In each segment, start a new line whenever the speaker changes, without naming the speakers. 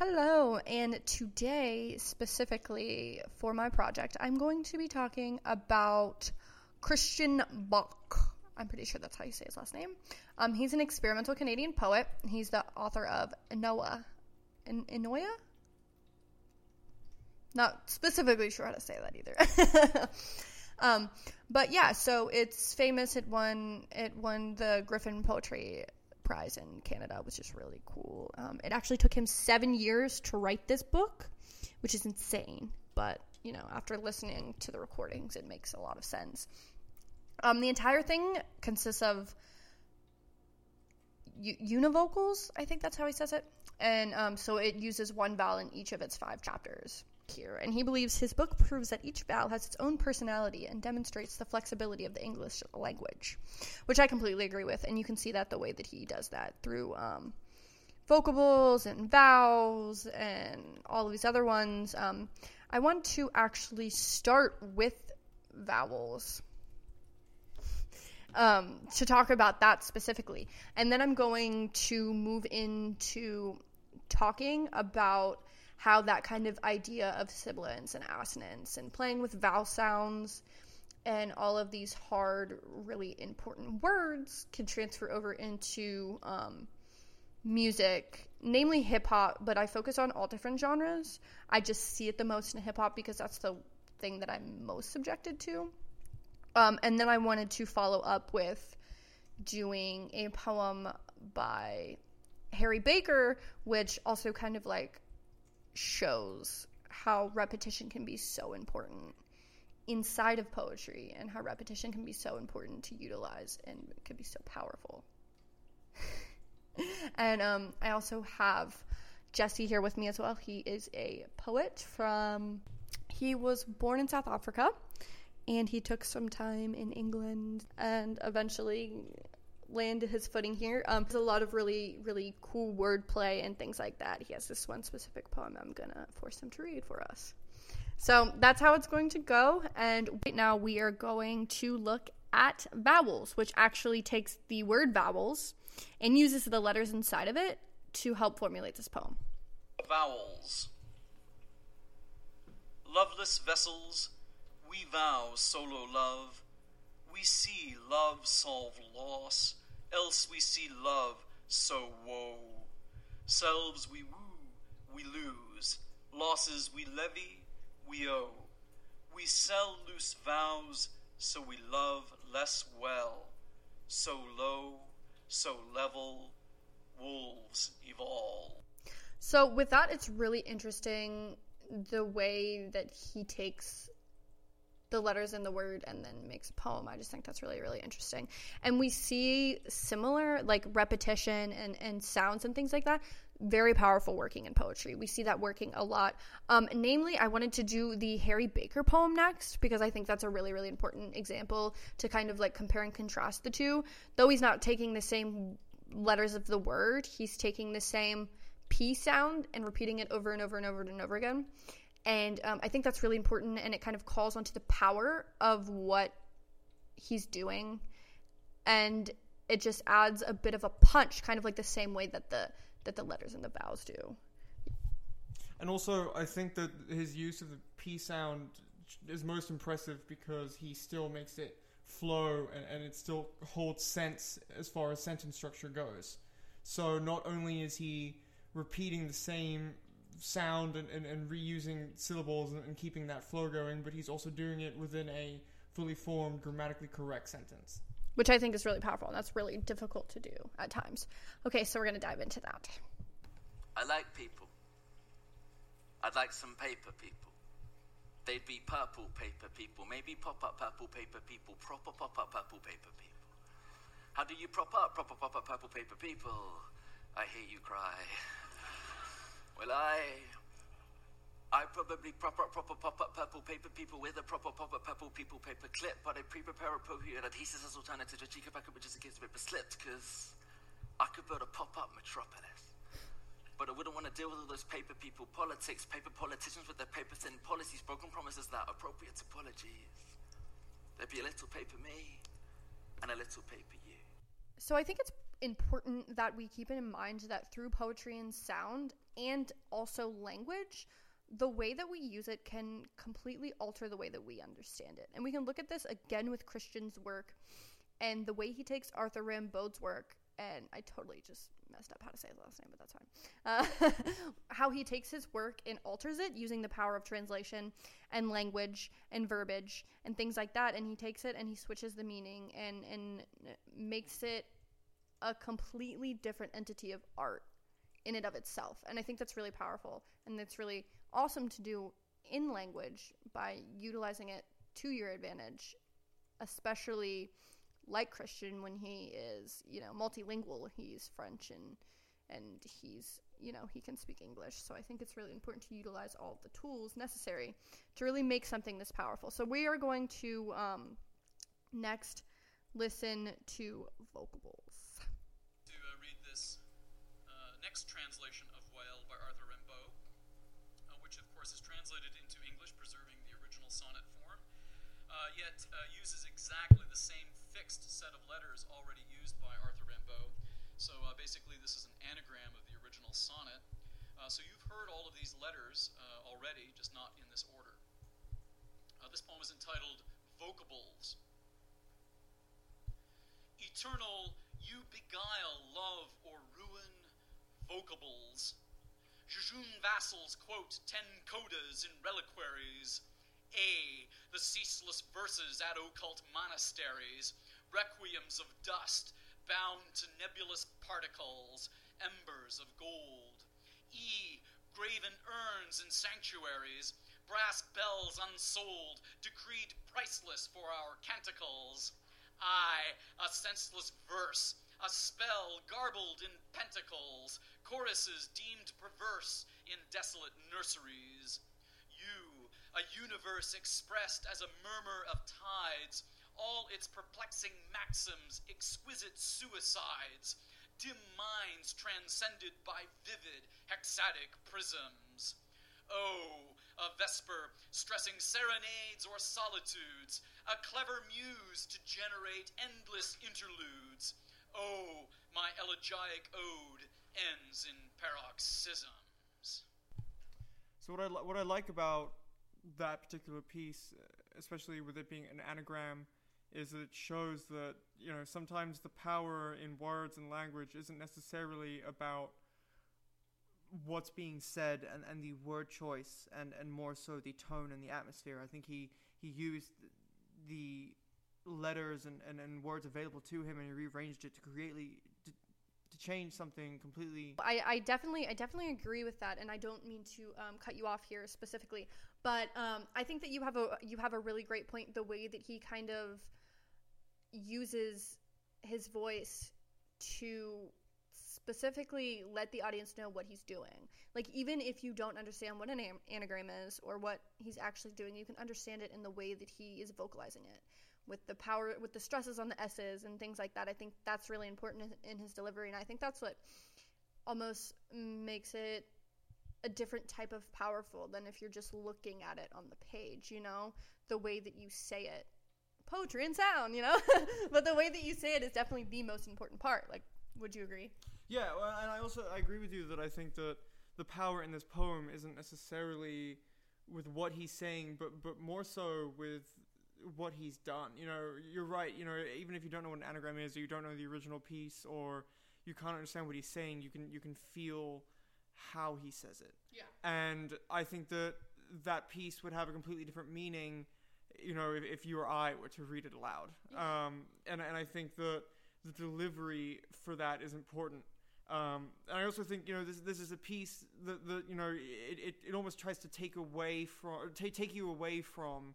Hello, and today, specifically for my project, I'm going to be talking about Christian Bök. I'm pretty sure that's how you say his last name. Um, he's an experimental Canadian poet. He's the author of. En- Enoia? Not specifically sure how to say that either. um, but yeah, so it's famous. It won it won the Griffin Poetry Prize in Canada, was just really cool. Um, it actually took him seven years to write this book, which is insane. But you know, after listening to the recordings, it makes a lot of sense. Um, the entire thing consists of u- univocals. I think that's how he says it, and um, so it uses one vowel in each of its five chapters here, and he believes his book proves that each vowel has its own personality and demonstrates the flexibility of the English language, which I completely agree with. And you can see that the way that he does that through um, vocables and vowels and all of these other ones. Um, I want to actually start with vowels. Um, to talk about that specifically. And then I'm going to move into talking about how that kind of idea of sibilants and assonance and playing with vowel sounds and all of these hard, really important words can transfer over into um, music, namely hip hop, but I focus on all different genres. I just see it the most in hip hop because that's the thing that I'm most subjected to. Um, and then I wanted to follow up with doing a poem by Harry Baker, which also kind of like shows how repetition can be so important inside of poetry and how repetition can be so important to utilize and can be so powerful. and um, I also have Jesse here with me as well. He is a poet from, he was born in South Africa and he took some time in England and eventually landed his footing here. Um, there's a lot of really, really cool wordplay and things like that. He has this one specific poem I'm gonna force him to read for us. So that's how it's going to go. And right now we are going to look at vowels, which actually takes the word vowels and uses the letters inside of it to help formulate this poem.
Vowels. Loveless vessels, we vow solo love. We see love solve loss, else we see love so woe. Selves we woo, we lose, losses we levy, we owe. We sell loose vows, so we love less well. So low, so level, wolves evolve.
So, with that, it's really interesting the way that he takes the letters in the word and then makes a poem. I just think that's really, really interesting. And we see similar, like repetition and, and sounds and things like that, very powerful working in poetry. We see that working a lot. Um, namely, I wanted to do the Harry Baker poem next because I think that's a really, really important example to kind of like compare and contrast the two. Though he's not taking the same letters of the word, he's taking the same P sound and repeating it over and over and over and over again. And um, I think that's really important, and it kind of calls onto the power of what he's doing, and it just adds a bit of a punch, kind of like the same way that the that the letters and the vowels do.
And also, I think that his use of the P sound is most impressive because he still makes it flow and, and it still holds sense as far as sentence structure goes. So not only is he repeating the same sound and, and, and reusing syllables and, and keeping that flow going, but he's also doing it within a fully formed, grammatically correct sentence.
Which I think is really powerful, and that's really difficult to do at times. Okay, so we're going to dive into that.
I like people. I'd like some paper people. They'd be purple paper people, maybe pop up purple paper people, proper pop up purple paper people. How do you prop up proper pop up purple paper people? I hear you cry. Well, I. I probably proper proper pop up purple paper people with a proper pop up purple people paper clip, but I pre prepare a poetry and adhesives as alternative to chica packet, which is in case the paper slipped, because I could build a pop up metropolis. But I wouldn't want to deal with all those paper people politics, paper politicians with their paper thin policies, broken promises that appropriate apologies. There'd be a little paper me and a little paper you.
So I think it's important that we keep in mind that through poetry and sound, and also language, the way that we use it can completely alter the way that we understand it. And we can look at this again with Christian's work and the way he takes Arthur Rimbaud's work and I totally just messed up how to say his last name, but that's fine. Uh, how he takes his work and alters it using the power of translation and language and verbiage and things like that, and he takes it and he switches the meaning and and makes it a completely different entity of art in and of itself. And I think that's really powerful and that's really awesome to do in language by utilizing it to your advantage, especially like Christian when he is, you know, multilingual. He's French and and he's, you know, he can speak English. So I think it's really important to utilize all the tools necessary to really make something this powerful. So we are going to um, next listen to vocables.
To uh, read this uh, next translation of Voyelles by Arthur Rimbaud, uh, which of course is translated into English, preserving the original sonnet form, uh, yet uh, uses exactly the same fixed set of letters already used by Arthur Rimbaud. So uh, basically, this is an anagram of the original sonnet. Uh, so you've heard all of these letters already, just not in this order. This poem is entitled Vocables. Eternal, you beguile love or ruin vocables. Jejune vassals quote ten codas in reliquaries. A, the ceaseless verses at occult monasteries, requiems of dust bound to nebulous particles, embers of gold. E, graven urns in sanctuaries, brass bells unsold, decreed priceless for our canticles. I, a senseless verse, a spell garbled in pentacles, choruses deemed perverse in desolate nurseries. You, a universe expressed as a murmur of tides, all its perplexing maxims, exquisite suicides, dim minds transcended by vivid hexatic prisms. Oh, a vesper stressing serenades or solitudes, a clever muse to generate endless interludes. Oh, my elegiac ode ends in paroxysms.
So what I li- what I like about that particular piece, especially with it being an anagram, is that it shows that you know sometimes the power in words and language isn't necessarily about what's being said and, and the word choice and, and more so the tone and the atmosphere. I think he, he used the letters and, and, and words available to him and he rearranged it to create to, to change something completely
I, I definitely I definitely agree with that, and I don't mean to um, cut you off here specifically, but um, I think that you have a you have a really great point. The way that he kind of uses his voice to specifically let the audience know what he's doing. Like even if you don't understand what an am- anagram is or what he's actually doing, you can understand it in the way that he is vocalizing it. With the power, with the stresses on the s's and things like that, I think that's really important in his delivery, and I think that's what almost makes it a different type of powerful than if you're just looking at it on the page. You know, the way that you say it, poetry and sound. You know, but the way that you say it is definitely the most important part. Like, would you agree?
Yeah, well, and I also I agree with you that I think that the power in this poem isn't necessarily with what he's saying, but but more so with what he's done. You know, you're right. You know, even if you don't know what an anagram is, or you don't know the original piece, or you can't understand what he's saying, you can you can feel how he says it.
Yeah.
And I think that that piece would have a completely different meaning, you know, if, if you or I were to read it aloud. Um, and and I think that the delivery for that is important. Um, and I also think you know this this is a piece that that you know it, it, it almost tries to take away from take take you away from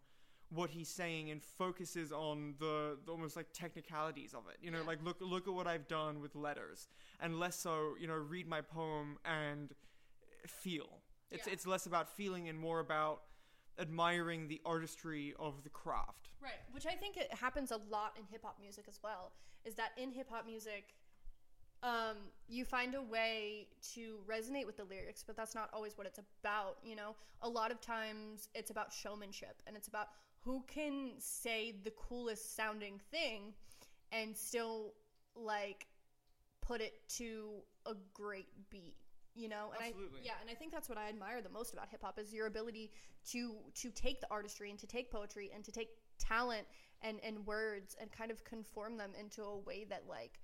what he's saying and focuses on the, the almost like technicalities of it. You know,
Yeah.
like look look at what I've done with letters, and less so you know read my poem and feel. It's
Yeah.
it's less about feeling and more about admiring the artistry of the craft.
Right, which I think it happens a lot in hip hop music as well. Is that in hip hop music, um, you find a way to resonate with the lyrics, but that's not always what it's about. You know, a lot of times it's about showmanship and it's about who can say the coolest sounding thing and still like put it to a great beat. you know and
Absolutely.
i yeah and i think that's what i admire the most about hip hop is your ability to to take the artistry and to take poetry and to take talent and and words and kind of conform them into a way that like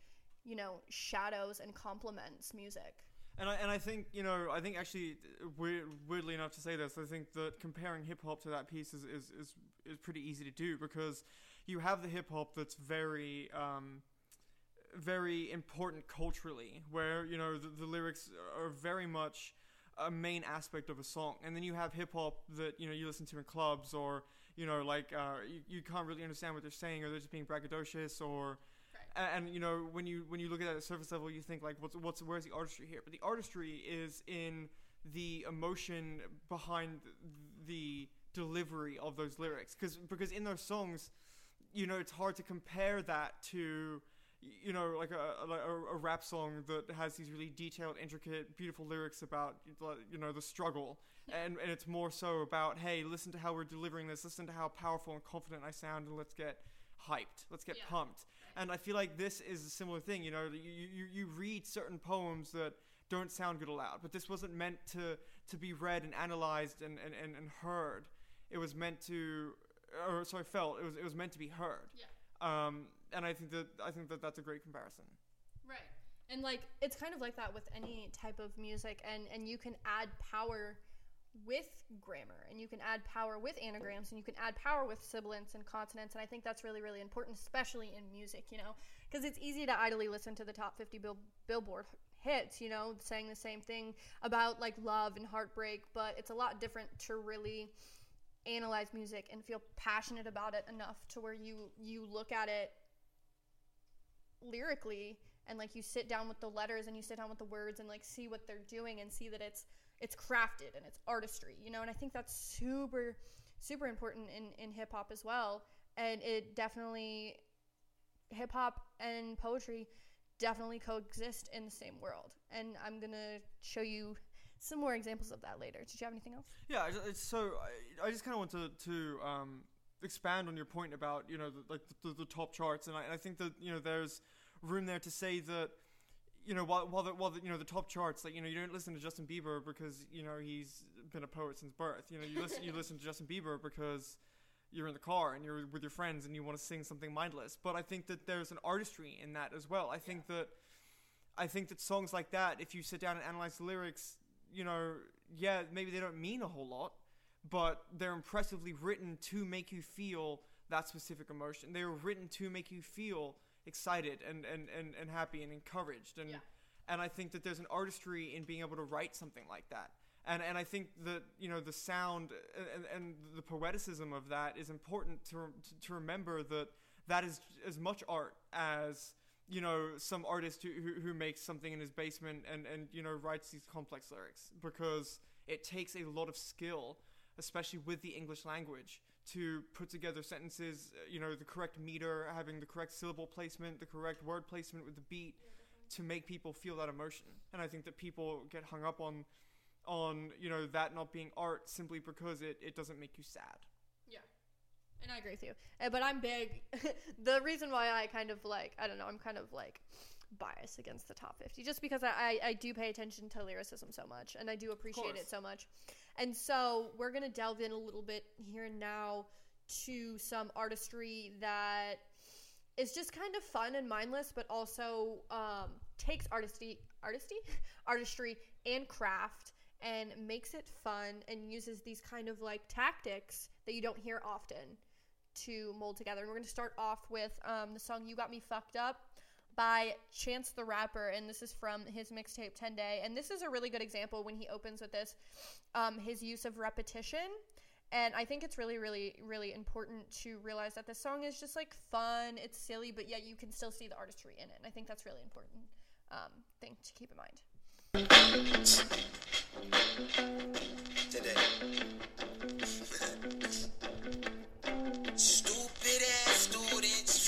you know shadows and complements music.
And I and I think you know I think actually weird, weirdly enough to say this I think that comparing hip hop to that piece is, is, is, is pretty easy to do because you have the hip hop that's very um, very important culturally where you know the, the lyrics are very much a main aspect of a song. And then you have hip hop that you know you listen to in clubs or you know like uh, you, you can't really understand what they're saying or they're just being braggadocious or and, and you know when you when you look at it at surface level you think like what's what's where's the artistry here? But the artistry is in the emotion behind the delivery of those lyrics. Because because in those songs you know it's hard to compare that to you know like a, a, a rap song that has these really detailed intricate beautiful lyrics about you know the struggle. And and it's more so about hey listen to how we're delivering this. Listen to how powerful and confident i sound and let's get hyped. Let's get
Yeah.
pumped and i feel like this is a similar thing you know you, you you read certain poems that don't sound good aloud but this wasn't meant to to be read and analyzed and and, and, and heard it was meant to or sorry felt it was it was meant to be heard
yeah
um, and I think that I think that that's a great comparison.
Right. And like it's kind of like that with any type of music and and you can add power with grammar and you can add power with anagrams and you can add power with sibilants and consonants and I think that's really really important especially in music, you know, because it's easy to idly listen to the top 50 bill- Billboard hits, you know, saying the same thing about like love and heartbreak, but it's a lot different to really analyze music and feel passionate about it enough to where you you look at it lyrically and like you sit down with the letters and you sit down with the words and like see what they're doing and see that it's it's crafted and it's artistry you know and i think that's super super important in in hip hop as well. And it definitely hip hop and poetry definitely coexist in the same world. And i'm gonna show you some more examples of that later. Did you have anything else?
Yeah, it's so I, I just kind of want to to um, expand on your point about you know the, like the, the top charts, and I, and I think that you know there's room there to say that you know while while the, while the, you know the top charts like you know you don't listen to Justin Bieber because you know he's been a poet since birth. You know you listen you listen to Justin Bieber because you're in the car and you're with your friends and you want to sing something mindless. But I think that there's an artistry in that as well. I think that I think that songs like that, if you sit down and analyze the lyrics, you know, yeah, maybe they don't mean a whole lot, but they're impressively written to make you feel that specific emotion. They were written to make you feel excited and, and, and, and happy and encouraged. And
Yeah.
and I think that there's an artistry in being able to write something like that. And and I think that you know the sound and, and the poeticism of that is important to to remember that that is as much art as you know some artist who, who, who makes something in his basement and and you know writes these complex lyrics because it takes a lot of skill especially with the english language to put together sentences uh, you know the correct meter having the correct syllable placement the correct word placement with the beat to make people feel that emotion and i think that people get hung up on on you know that not being art simply because it, it doesn't make you sad
Yeah. And I agree with you. Uh, But I'm big. the reason why I kind of like, I don't know, I'm kind of like biased against the top 50 just because I, I, I do pay attention to lyricism so much and I do appreciate it so much. And so we're going to delve in a little bit here and now to some artistry that is just kind of fun and mindless, but also um, takes artistry, artistry, artistry and craft and makes it fun and uses these kind of like tactics that you don't hear often to mold together. And we're going to start off with um, the song "You Got Me Fucked Up" by Chance the Rapper, and this is from his mixtape 10 Day. And this is a really good example when he opens with this, um, his use of repetition. And I think it's really, really, really important to realize that this song is just like fun, it's silly, but yet you can still see the artistry in it. And I think that's really important um, thing to keep in mind.
today.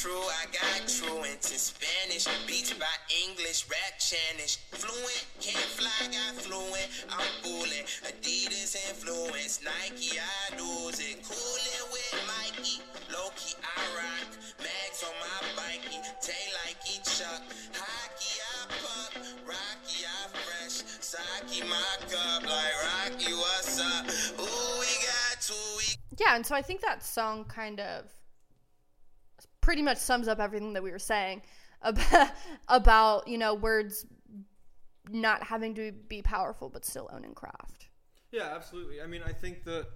true, I got truant in Spanish, beats by English, rap Spanish, fluent, can't fly, got fluent, I'm fooling, Adidas influence, Nike, I lose it, cooling with Mikey, Loki, I rock, mags on my bikey, tail like each chuck, hockey, I puck, Rocky, I fresh, Saki, my cup, like Rocky, what's up, ooh, we got two, we...
Yeah, and so I think that song kind of pretty much sums up everything that we were saying about, about you know words not having to be powerful but still owning craft.
Yeah, absolutely. I mean, I think that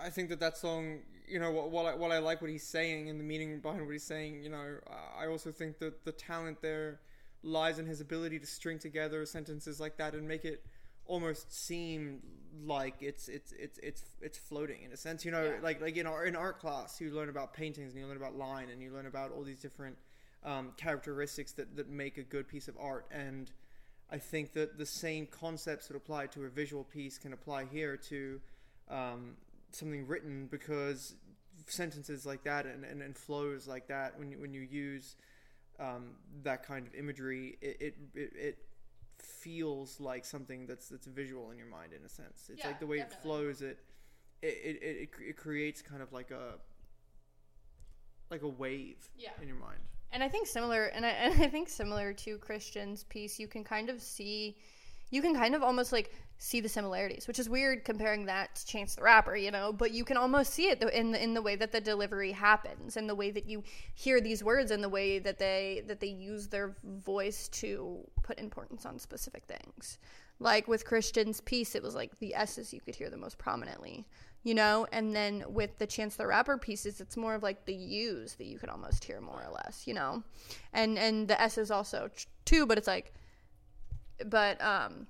I think that that song, you know, while I, while I like what he's saying and the meaning behind what he's saying, you know, I also think that the talent there lies in his ability to string together sentences like that and make it almost seem like it's it's it's it's it's floating in a sense. You know,
Yeah.
like like in our in art class, you learn about paintings and you learn about line and you learn about all these different um, characteristics that that make a good piece of art and. I think that the same concepts that apply to a visual piece can apply here to um, something written because sentences like that and, and, and flows like that when you, when you use um, that kind of imagery it, it, it feels like something that's that's visual in your mind in a sense it's
Yeah,
like the way
definitely.
it flows it it, it, it, it creates kind of like a like a wave
Yeah.
in your mind
And I think similar, and I, and I think similar to Christian's piece, you can kind of see, you can kind of almost like see the similarities, which is weird comparing that to Chance the Rapper, you know. But you can almost see it in the, in the way that the delivery happens, and the way that you hear these words, and the way that they that they use their voice to put importance on specific things. Like with Christian's piece, it was like the S's you could hear the most prominently, you know. And then with the Chance the Rapper pieces, it's more of like the U's that you could almost hear more or less, you know. And and the S's also too, but it's like, but um,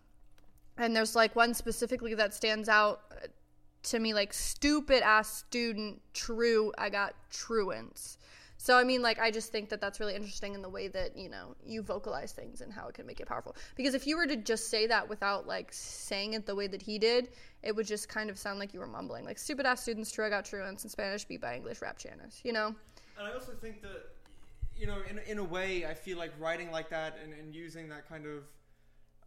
and there's like one specifically that stands out uh, to me, like stupid ass student, true. I got truants. So I mean, like, I just think that that's really interesting in the way that you know you vocalize things and how it can make it powerful. Because if you were to just say that without like saying it the way that he did, it would just kind of sound like you were mumbling. Like stupid ass students, true. I got truants in Spanish, beat by English, rap channels. You know?
And I also think that, you know, in, in a way, I feel like writing like that and, and using that kind of,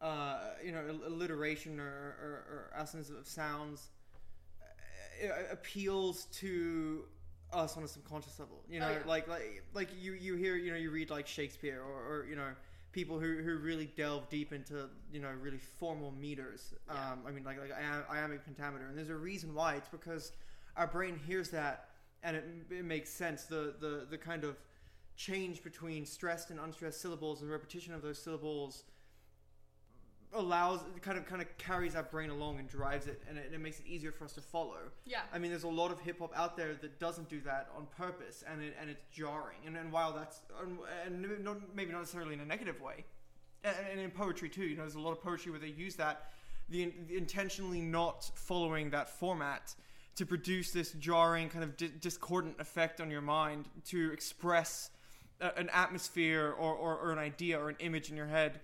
uh, you know, alliteration or, or, or essence of sounds uh, appeals to us on a subconscious level. You know,
Oh, yeah.
like like like you you hear you know you read like Shakespeare or, or you know people who, who really delve deep into you know really formal meters. Um, I mean like like iam- iambic pentameter, and there's a reason why. It's because our brain hears that and it, it makes sense. The, the the kind of change between stressed and unstressed syllables and repetition of those syllables allows kind of kind of carries our brain along and drives it and it, it makes it easier for us to follow
Yeah.
i mean there's a lot of hip-hop out there that doesn't do that on purpose and it, and it's jarring and, and while that's and, and not, maybe not necessarily in a negative way and, and in poetry too you know there's a lot of poetry where they use that the, the intentionally not following that format to produce this jarring kind of di- discordant effect on your mind to express a, an atmosphere or, or, or an idea or an image in your head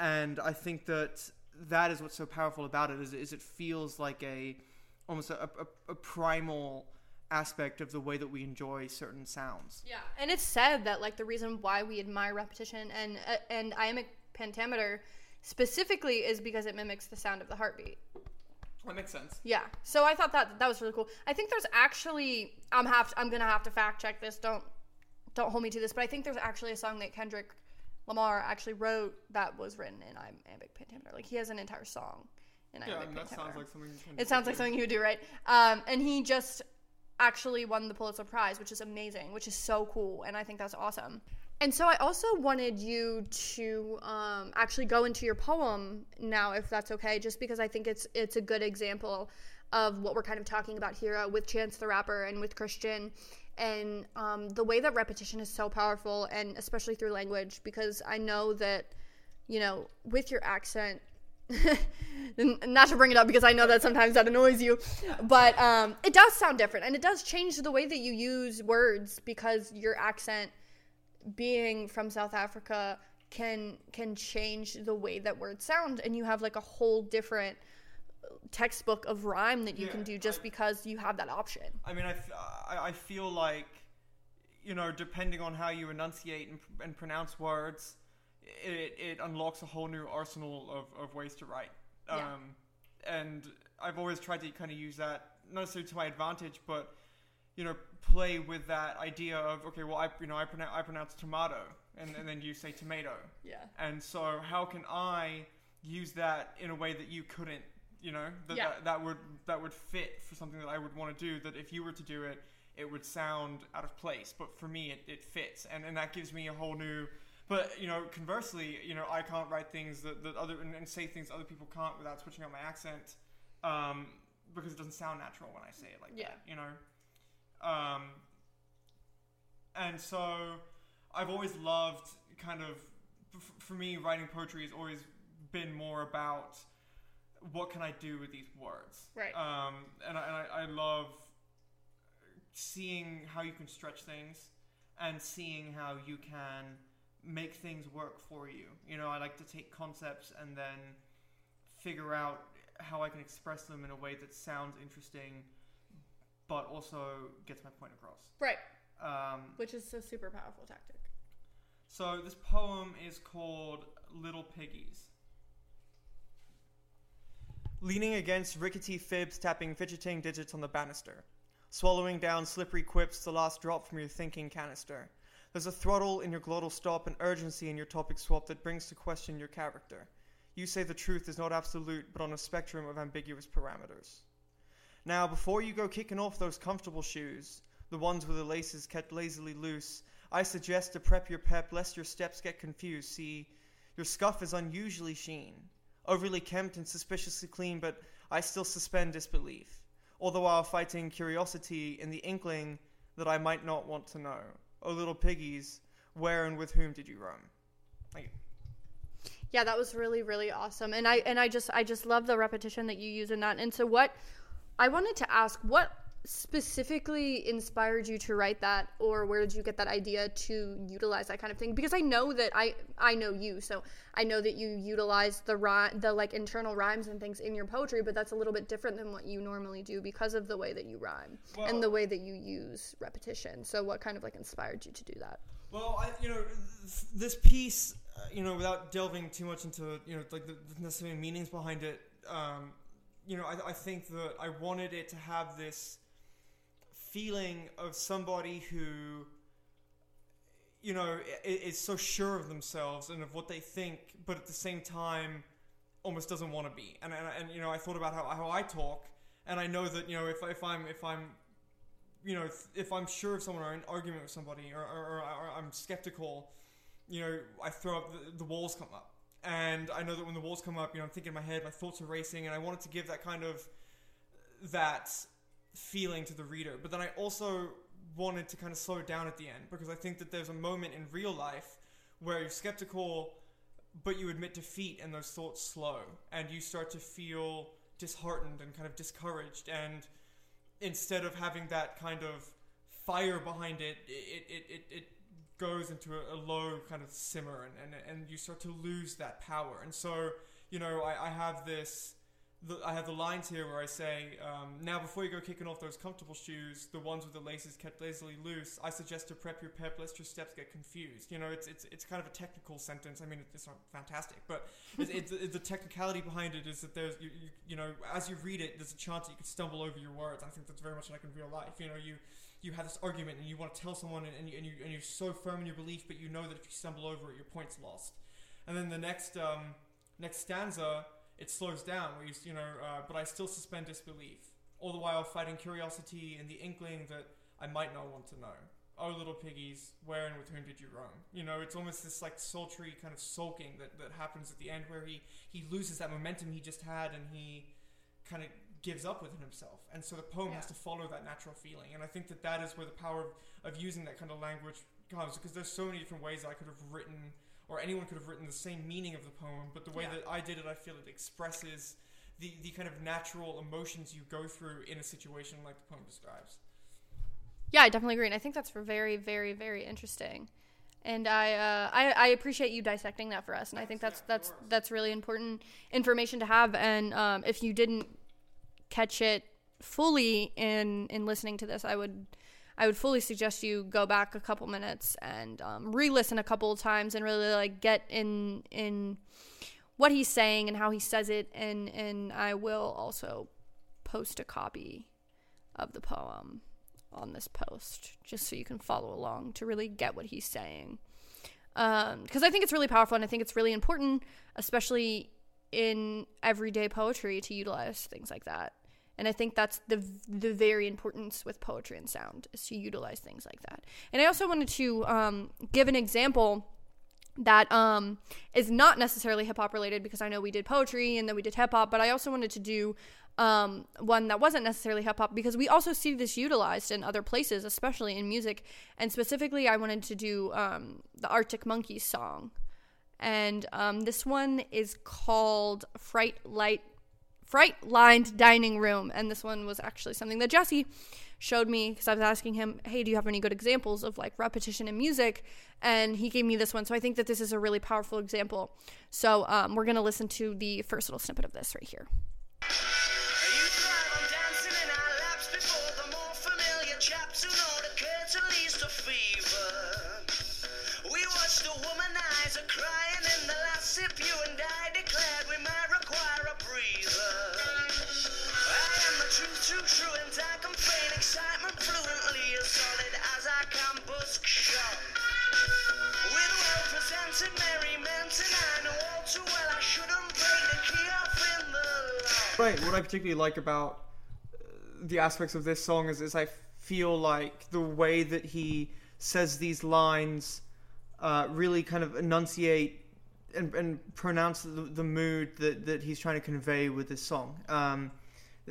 and I think that that is what's so powerful about it is, is it feels like a almost a, a, a primal aspect of the way that we enjoy certain sounds.
Yeah, and it's said that like the reason why we admire repetition and uh, and iambic pentameter specifically is because it mimics the sound of the heartbeat.
That makes sense.
Yeah, so I thought that that was really cool. I think there's actually I'm have I'm gonna have to fact check this. Don't don't hold me to this, but I think there's actually a song that Kendrick Lamar actually wrote that was written in iambic pentameter. Like he has an entire song in
Yeah,
iambic
and that sounds like something.
It sounds like something he would do, right? Um, and he just actually won the Pulitzer Prize, which is amazing, which is so cool, and I think that's awesome. And so I also wanted you to um, actually go into your poem now, if that's okay, just because I think it's it's a good example of what we're kind of talking about here uh, with Chance the Rapper and with Christian, and um, the way that repetition is so powerful, and especially through language, because I know that you know with your accent not to bring it up because I know that sometimes that annoys you, but um, it does sound different and it does change the way that you use words because your accent, being from South Africa, can can change the way that words sound, and you have like a whole different textbook of rhyme that you can do just
I-
because you have that option.
I mean, I, I- I feel like, you know, depending on how you enunciate and, pr- and pronounce words, it, it unlocks a whole new arsenal of, of ways to write. Um,
Yeah.
And I've always tried to kind of use that, not necessarily to my advantage, but, you know, play with that idea of, okay, well, I, you know, I, pronounce I pronounce tomato, and, and then you say tomato.
Yeah.
And so, how can I use that in a way that you couldn't you know that,
Yeah.
that that would that would fit for something that I would want to do. That if you were to do it, it would sound out of place. But for me, it, it fits, and and that gives me a whole new. But you know, conversely, you know, I can't write things that, that other and, and say things other people can't without switching up my accent, um, because it doesn't sound natural when I say it like
Yeah.
that. You know, um, and so I've always loved kind of for me writing poetry has always been more about what can I do with these words,
Right.
Um, and I, and I, I love seeing how you can stretch things and seeing how you can make things work for you. You know, I like to take concepts and then figure out how I can express them in a way that sounds interesting, but also gets my point across.
Right.
Um,
Which is a super powerful tactic.
so this poem is called Little Piggies. Leaning against rickety fibs, tapping fidgeting digits on the banister. Swallowing down slippery quips, the last drop from your thinking canister. There's a throttle in your glottal stop, and urgency in your topic swap that brings to question your character. You say the truth is not absolute, but on a spectrum of ambiguous parameters. Now, before you go kicking off those comfortable shoes, the ones with the laces kept lazily loose, I suggest to prep your pep lest your steps get confused. See, your scuff is unusually sheen, overly kempt and suspiciously clean, but I still suspend disbelief, all the while fighting curiosity in the inkling that I might not want to know. Oh, little piggies, where and with whom did you roam? Thank you.
Yeah, that was really really awesome. And I and I just I just love the repetition that you use in that. And so what I wanted to ask what specifically inspired you to write that or where did you get that idea to utilize that kind of thing? Because i know that i i know you so i know that you utilize the rhyme the like internal rhymes and things in your poetry but that's a little bit different than what you normally do because of the way that you rhyme
Well-
and the way that you use repetition. So what kind of like inspired you to do that?
Well, I, you know, this piece, uh, you know, without delving too much into, you know, like the, the necessary meanings behind it, um, you know, I, I think that I wanted it to have this feeling of somebody who, you know, is so sure of themselves and of what they think, but at the same time, almost doesn't want to be. And, and, and you know, I thought about how, how I talk, and I know that, you know, if, if I'm if I'm you know, if, I'm sure of someone or in argument with somebody or, or, or, or I'm skeptical, you know, I throw up, the, the walls come up. And I know that when the walls come up, you know, I'm thinking in my head, my thoughts are racing, and I wanted to give that kind of, that feeling to the reader. But then I also wanted to kind of slow it down at the end, because I think that there's a moment in real life where you're skeptical, but you admit defeat and those thoughts slow, and you start to feel disheartened and kind of discouraged, and instead of having that kind of fire behind it, it, it, it, it goes into a, a low kind of simmer and, and, and you start to lose that power. And so, you know, I, I have this, the, I have the lines here where I say, um, now before you go kicking off those comfortable shoes, the ones with the laces kept lazily loose, I suggest to prep your pep lest your steps get confused. You know, it's, it's, it's kind of a technical sentence. I mean, it's not fantastic, but it's, it's, the technicality behind it is that there's, you, you, you know, as you read it, there's a chance that you could stumble over your words. I think that's very much like in real life. You know, you, you have this argument and you want to tell someone and, and, you, and, you, and you're so firm in your belief, but you know that if you stumble over it, your point's lost. And then the next, um, next stanza, it slows down where you, you know, uh, but I still suspend disbelief, all the while fighting curiosity and the inkling that I might not want to know. Oh, little piggies, where and with whom did you roam? You know, it's almost this like sultry kind of sulking that, that happens at the end where he, he loses that momentum he just had and he kind of gives up within himself. And so the poem has to follow that natural feeling. And I think that that is where the power of, of using that kind of language comes because there's so many different ways I could have written or anyone could have written the same meaning of the poem, but the way
Yeah.
that I did it, I feel it expresses the, the kind of natural emotions you go through in a situation like the poem describes.
Yeah, I definitely agree, and I think that's very, very, very interesting. And I, uh, I, I appreciate you dissecting that for us, and I think that's that's that's really important information to have. And um, if you didn't catch it fully in in listening to this, I would I would fully suggest you go back a couple minutes and um, re-listen a couple of times and really like get in in what he's saying and how he says it. And and I will also post a copy of the poem on this post just so you can follow along to really get what he's saying because i think it's really powerful and i think it's really important especially in everyday poetry to utilize things like that. And I think that's the the very importance with poetry and sound is to utilize things like that. And I also wanted to um, give an example that um, is not necessarily hip hop related because I know we did poetry and then we did hip hop, but I also wanted to do um, one that wasn't necessarily hip hop because we also see this utilized in other places, especially in music. And specifically, I wanted to do um, the Arctic Monkeys song. And um, this one is called Fright Light. Fright lined dining room, and this one was actually something that Jesse showed me because I was asking him, "Hey, do you have any good examples of like repetition in music?" And he gave me this one, so I think that this is a really powerful example. So um, we're gonna listen to the first little snippet of this right here.
What I particularly like about uh, the aspects of this song is, is I feel like the way that he says these lines uh, really kind of enunciate and, and pronounce the, the mood that, that he's trying to convey with this song. Um,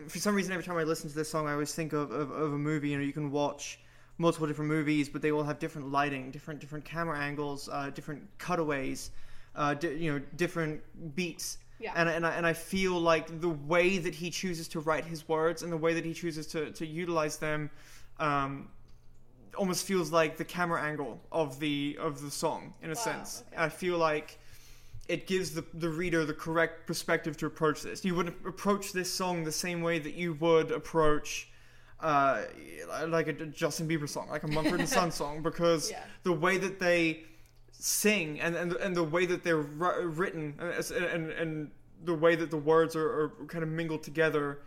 for some reason, every time I listen to this song, I always think of, of, of a movie. You know, you can watch multiple different movies, but they all have different lighting, different different camera angles, uh, different cutaways, uh, di- you know, different beats.
Yeah.
And, and, I, and I feel like the way that he chooses to write his words and the way that he chooses to, to utilize them um, almost feels like the camera angle of the of the song in a sense.
okay.
I feel like it gives the, the reader the correct perspective to approach this. You would approach this song the same way that you would approach uh, like a Justin Bieber song, like a Mumford and Sons song, because
Yeah.
the way that they sing and and, and the way that they're written and, and and the way that the words are, are kind of mingled together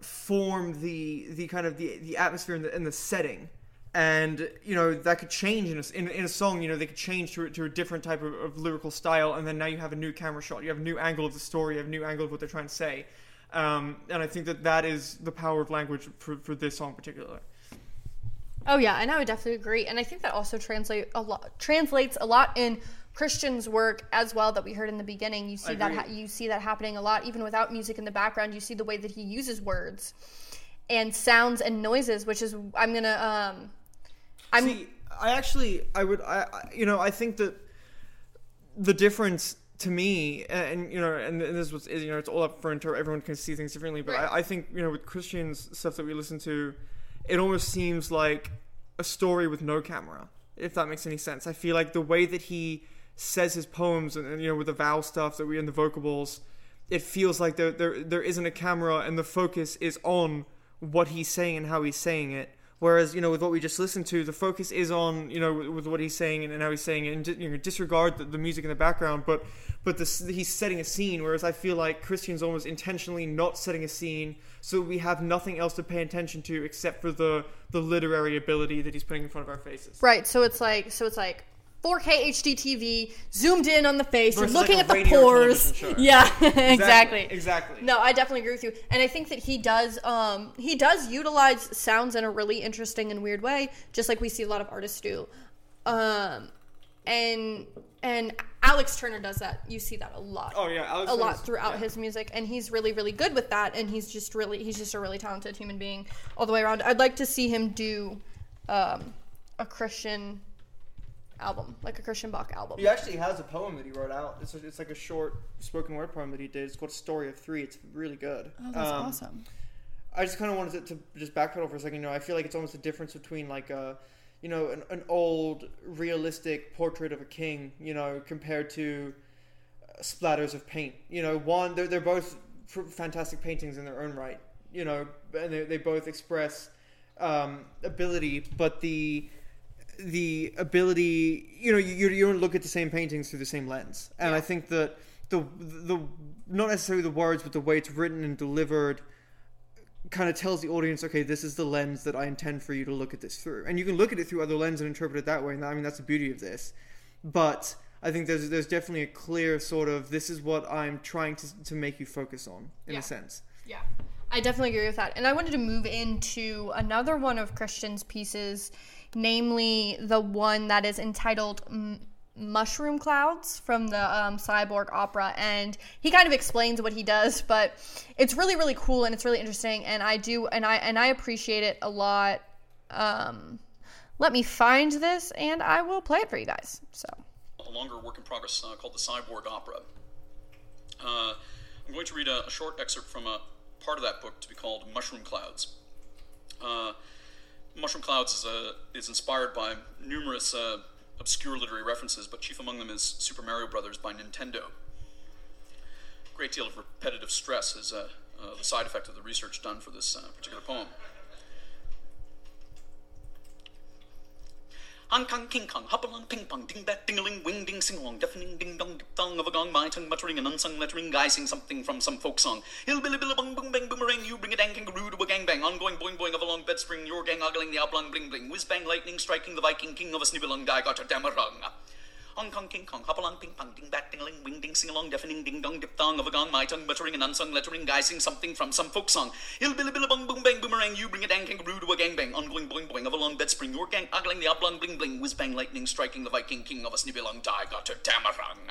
form the the kind of the the atmosphere and the, and the setting. And you know that could change in a, in, in a song you know they could change to, to a different type of, of lyrical style and then now you have a new camera shot you have a new angle of the story you have a new angle of what they're trying to say. Um, and i think that that is the power of language for, for this song particularly
Oh yeah, and I would definitely agree. And I think that also translate a lot translates a lot in Christian's work as well that we heard in the beginning. You see that ha- you see that happening a lot even without music in the background. You see the way that he uses words and sounds and noises, which is I'm going to um I'm
See, I actually, I would, I, I- you know, I think that the difference to me, and, and, you know, and, and this was, you know, it's all up for inter- everyone can see things differently, but
Right.
I, I think, you know, with Christian's stuff that we listen to, it almost seems like a story with no camera, if that makes any sense. I feel like the way that he says his poems, and, and you know, with the vowel stuff that we in the vocables, it feels like there, there there isn't a camera and the focus is on what he's saying and how he's saying it. Whereas you know with what we just listened to, the focus is on you know with, with what he's saying and, and how he's saying it, and you know, disregard the, the music in the background. But but this, he's setting a scene. Whereas I feel like Christian's almost intentionally not setting a scene, so we have nothing else to pay attention to except for the the literary ability that he's putting in front of our faces.
right, so it's like so it's like 4K HD TV zoomed in on the face.
Versus
You're looking
like
at the pores. Yeah, exactly.
Exactly.
No, I definitely agree with you, and I think that he does. Um, he does utilize sounds in a really interesting and weird way, just like we see a lot of artists do. Um, and and Alex Turner does that. You see that a lot.
Oh, yeah, Alex
a lot throughout
yeah.
his music, and he's really really good with that. And he's just really he's just a really talented human being all the way around. I'd like to see him do um, a Christian album, like a Christian Bök album.
He actually has a poem that he wrote out. It's, a, it's like a short spoken word poem that he did. It's called "Story of Three. It's really good.
Oh, that's
Um,
awesome.
I just kind of wanted to, to just backpedal for a second. You know, I feel like it's almost a difference between like a, you know, an, an old realistic portrait of a king. You know, compared to uh, splatters of paint. You know, one they're they're both fantastic paintings in their own right. You know, and they, they both express um, ability, but the the ability you know you, you don't look at the same paintings through the same lens and i think that the the not necessarily the words but the way it's written and delivered kind of tells the audience okay this is the lens that i intend for you to look at this through and you can look at it through other lenses and interpret it that way and i mean that's the beauty of this but I think there's there's definitely a clear sort of this is what I'm trying to to make you focus on in
Yeah.
a sense.
Yeah. I definitely agree with that. And I wanted to move into another one of Christian's pieces, namely the one that is entitled M- Mushroom Clouds from the um, Cyborg Opera. And he kind of explains what he does, but it's really, really cool and it's really interesting. And I do, and I, and I appreciate it a lot. Um, let me find this and I will play it for you guys. So.
a longer work in progress uh, called the Cyborg Opera. Uh, I'm going to read a, a short excerpt from a part of that book to be called Mushroom Clouds. Uh, Mushroom Clouds is, a, is inspired by numerous uh, obscure literary references, but chief among them is Super Mario Brothers by Nintendo. A great deal of repetitive stress is uh, uh, the side effect of the research done for this uh, particular poem. Hong Kong, King Kong, hop along, ping pong, ding bat, ding a ling, wing ding, sing along, deafening, ding dong, dip dong of a gong, my tongue muttering, an unsung lettering, guy sing something from some folk song. Hillbilly, billy, bung, bung, bang, boomerang, you bring a dang kangaroo to a gang bang, ongoing, boing, bed spring, your gang ogling the oblong, bling, bling, whiz bang, lightning, striking the Viking king of a snibblung, guy got a damarung. Hong Kong, King Kong, hop along, ping pong, ding bat, ding ling, wing ding, sing along, deafening, ding dong, dip dong of a gong, my tongue muttering, an unsung lettering, guy sing something from some folk song. Hillbilly, billy, bung, boom, bang, boomerang, you bring a dang kangaroo to a gang bang, ongoing, boing, boing of a long bed spring, your gang ogling the oblong, bling, bling, whiz bang, lightning, striking the Viking king of a snibblung, die got a damarung.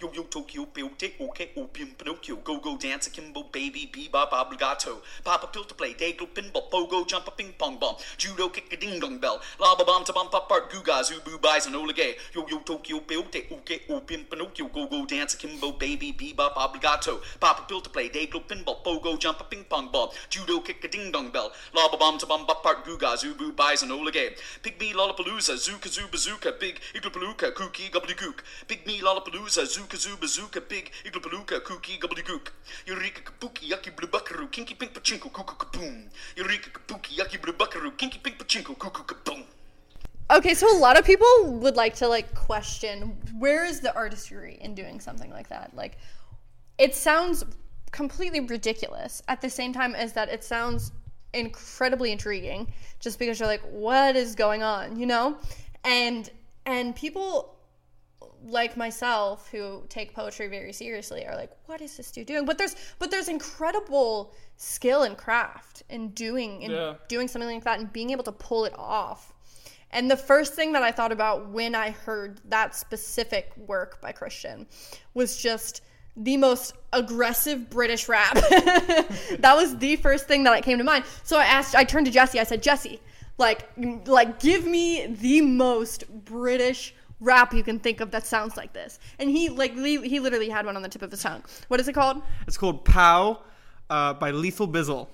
Yo yo Tokyo, Beauty, okay, opium, Pinocchio, go go dance, akimbo, baby, bebop, obligato, papa pill to play, dago, pinball, pogo, jump a ping pong bomb, judo, kick a ding dong bell, lava bomb to bomb pop part, guga, zubu, buys and oligay, yo yo Tokyo, Beauty, okay, opium, Pinocchio, go go dance, akimbo, baby, bebop, obligato, papa pill to play, dago, pinball, pogo, jump a ping pong ball, judo, kick a ding dong bell, lava bomb to bomb part, guga, zubu, and oligay, pygmy, lollapalooza, zooka, zoo, bazooka, big, iglapalooka, kooky, gobbledygook, pygmy, lollapalooza, zooka, zoo, bazooka, big, iglapalooka, kooky, gobbledygook, eureka, kabuki, yucky, blue buckaroo, kinky, pink, pachinko, cuckoo, kaboom, eureka, kabuki, yucky, blue buckaroo, kinky, pink, pachinko, cuckoo, kaboom.
Okay, so a lot of people would like to like question where is the artistry in doing something like that? Like it sounds completely ridiculous at the same time as that it sounds incredibly intriguing just because you're like what is going on, you know? And and people like myself who take poetry very seriously are like what is this dude doing but there's but there's incredible skill and craft in doing in
Yeah.
doing something like that and being able to pull it off and the first thing that i thought about when i heard that specific work by christian was just the most aggressive british rap. That was the first thing that came to mind. So i asked i turned to jesse. I said jesse like like give me the most british rap you can think of that sounds like this. And he like li- he literally had one on the tip of his tongue. What is it called?
It's called Pow uh, by Lethal Bizzle.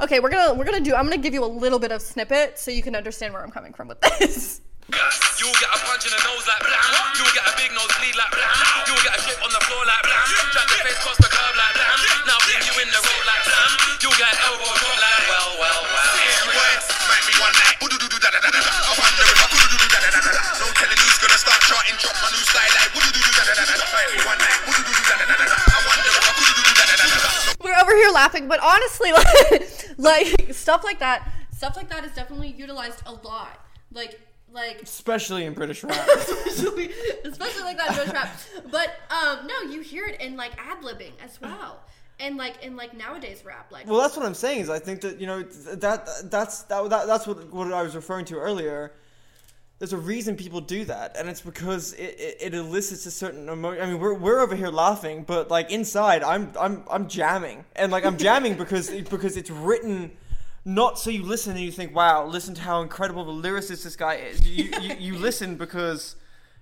Okay we're gonna we're gonna do i'm gonna give you a little bit of snippet so you can understand where i'm coming from with this
You'll get a punch in the nose like blam. You'll get a big nose bleed like blam. You'll get a chip on the floor like blam. Drag the face across the curb like blam. Now fling you in the road like blam. You'll get elbow drop like well, well, well.
Boys, might be one night. I wonder if I could-doo-doo-doo-da-da-da-da. No telling who's gonna start charting, drop my new style like. Might be one night.
We're over here laughing but honestly like, like stuff like that stuff like that is definitely utilized a lot like like
Especially in British rap.
especially, especially like that British rap. But um, no, you hear it in like ad libbing as well, and like in like nowadays rap, like
Well, that's what I'm saying. Is I think that you know that that's that, that that's what what I was referring to earlier. There's a reason people do that, and it's because it, it, it elicits a certain emotion. I mean, we're, we're over here laughing, but like inside, I'm I'm I'm jamming, and like I'm jamming because because it's written not so you listen and you think, wow, listen to how incredible the lyricist this guy is. You you, you listen because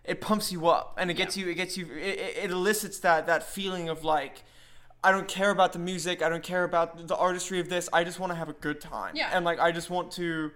it pumps you up, and it gets you it gets you it, it it elicits that that feeling of like. I don't care about the music. I don't care about the artistry of this. I just want to have a good time.
Yeah.
And like I just want to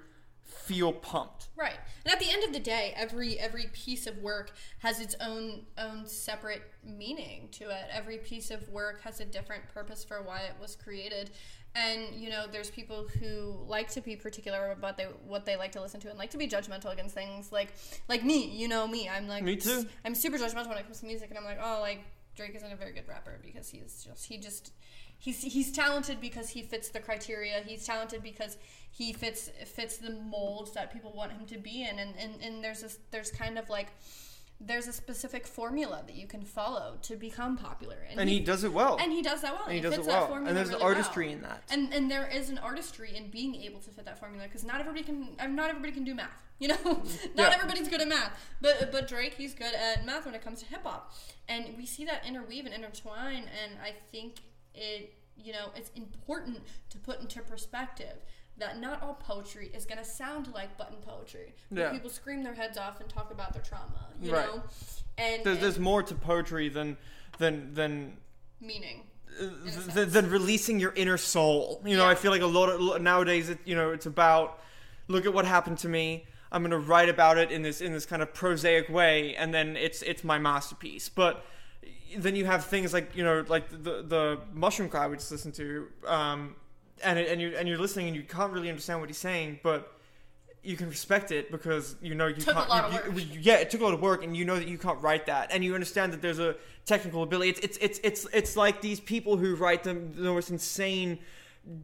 feel pumped.
right. And at the end of the day, every every piece of work has its own own separate meaning to it. Every piece of work has a different purpose for why it was created. And you know, there's people who like to be particular about they, what they like to listen to and like to be judgmental against things. Like like me, you know me. I'm like
Me too.
I'm super judgmental when it comes to music, and I'm like, oh, like Drake isn't a very good rapper because he's just he just he's he's talented because he fits the criteria. He's talented because he fits fits the molds that people want him to be in, and and, and there's this there's kind of like there's a specific formula that you can follow to become popular,
And he does it well.
and he does that well.
And he
fits
does it
that
well.
formula
And there's an artistry
well.
in that.
And and there is an artistry in being able to fit that formula because not everybody can. Not everybody can do math. You know, mm-hmm. not
Yeah.
everybody's good at math. But but Drake, he's good at math when it comes to hip hop, and we see that interweave and intertwine. And I think it, you know, it's important to put into perspective. That not all poetry is going to sound like button poetry. where
Yeah.
People scream their heads off and talk about their trauma, you
Right.
know? And,
there's,
and
there's more to poetry than than than
meaning.
Uh, th- th- than releasing your inner soul. You know,
Yeah.
I feel like a lot of nowadays, it, you know, it's about look at what happened to me. I'm gonna write about it in this in this kind of prosaic way, and then it's it's my masterpiece. But then you have things like you know, like the the mushroom cloud we just listened to, um, and it, and you and you're listening and you can't really understand what he's saying, but you can respect it because you know you
Took
can't. you- you- yeah, it took a lot of work, and you know that you can't write that, and you understand that there's a technical ability. It's it's it's it's it's like these people who write the, the most insane